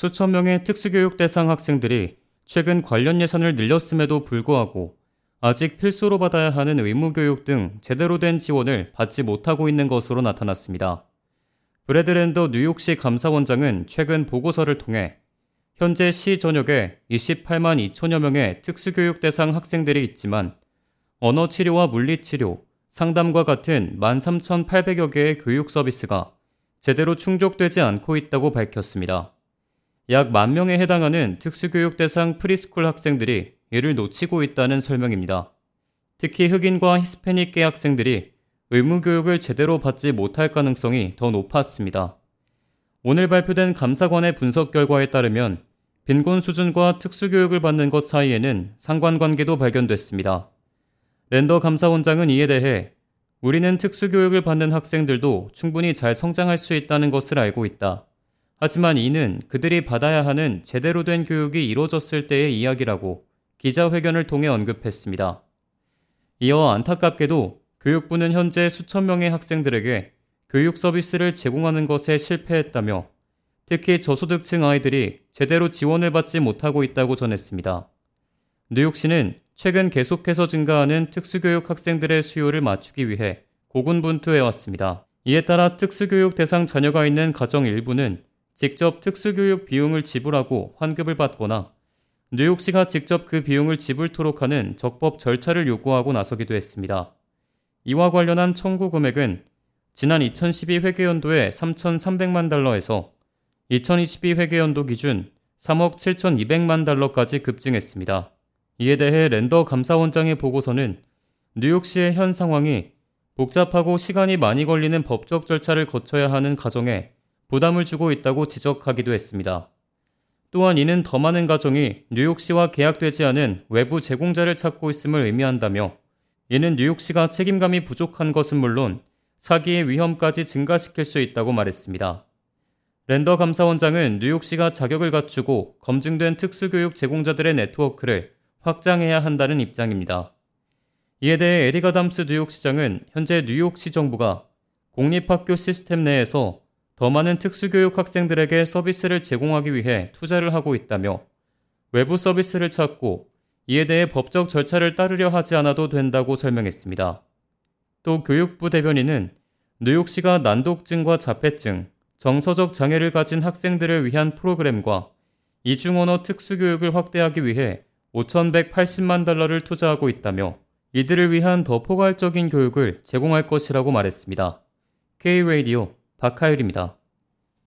수천 명의 특수교육 대상 학생들이 최근 관련 예산을 늘렸음에도 불구하고 아직 필수로 받아야 하는 의무교육 등 제대로 된 지원을 받지 못하고 있는 것으로 나타났습니다. 브래드랜더 뉴욕시 감사원장은 최근 보고서를 통해 현재 시 전역에 28만 2천여 명의 특수교육 대상 학생들이 있지만 언어 치료와 물리 치료, 상담과 같은 13,800여 개의 교육 서비스가 제대로 충족되지 않고 있다고 밝혔습니다. 약 만 명에 해당하는 특수교육 대상 preschool 학생들이 이를 놓치고 있다는 설명입니다. 특히 흑인과 히스패닉계 학생들이 의무교육을 제대로 받지 못할 가능성이 더 높았습니다. 오늘 발표된 감사관의 분석 결과에 따르면 빈곤 수준과 특수교육을 받는 것 사이에는 상관관계도 발견됐습니다. 랜더 감사원장은 이에 대해 우리는 특수교육을 받는 학생들도 충분히 잘 성장할 수 있다는 것을 알고 있다. 하지만 이는 그들이 받아야 하는 제대로 된 교육이 이루어졌을 때의 이야기라고 기자회견을 통해 언급했습니다. 이어 안타깝게도 교육부는 현재 수천 명의 학생들에게 교육 서비스를 제공하는 것에 실패했다며 특히 저소득층 아이들이 제대로 지원을 받지 못하고 있다고 전했습니다. 뉴욕시는 최근 계속해서 증가하는 특수교육 학생들의 수요를 맞추기 위해 고군분투해 왔습니다. 이에 따라 특수교육 대상 자녀가 있는 가정 일부는 직접 특수교육 비용을 지불하고 환급을 받거나 뉴욕시가 직접 그 비용을 지불토록 하는 적법 절차를 요구하고 나서기도 했습니다. 이와 관련한 청구 금액은 지난 2012 회계연도에 3,300만 달러에서 2022 회계연도 기준 3억 7,200만 달러까지 급증했습니다. 이에 대해 랜더 감사원장의 보고서는 뉴욕시의 현 상황이 복잡하고 시간이 많이 걸리는 법적 절차를 거쳐야 하는 가정에 부담을 주고 있다고 지적하기도 했습니다. 또한 이는 더 많은 가정이 뉴욕시와 계약되지 않은 외부 제공자를 찾고 있음을 의미한다며 이는 뉴욕시가 책임감이 부족한 것은 물론 사기의 위험까지 증가시킬 수 있다고 말했습니다. 랜더 감사원장은 뉴욕시가 자격을 갖추고 검증된 특수교육 제공자들의 네트워크를 확장해야 한다는 입장입니다. 이에 대해 에릭 아담스 뉴욕시장은 현재 뉴욕시 정부가 공립학교 시스템 내에서 더 많은 특수교육 학생들에게 서비스를 제공하기 위해 투자를 하고 있다며 외부 서비스를 찾고 이에 대해 법적 절차를 따르려 하지 않아도 된다고 설명했습니다. 또 교육부 대변인은 뉴욕시가 난독증과 자폐증, 정서적 장애를 가진 학생들을 위한 프로그램과 이중언어 특수교육을 확대하기 위해 5,180만 달러를 투자하고 있다며 이들을 위한 더 포괄적인 교육을 제공할 것이라고 말했습니다. K-Radio 박하율입니다.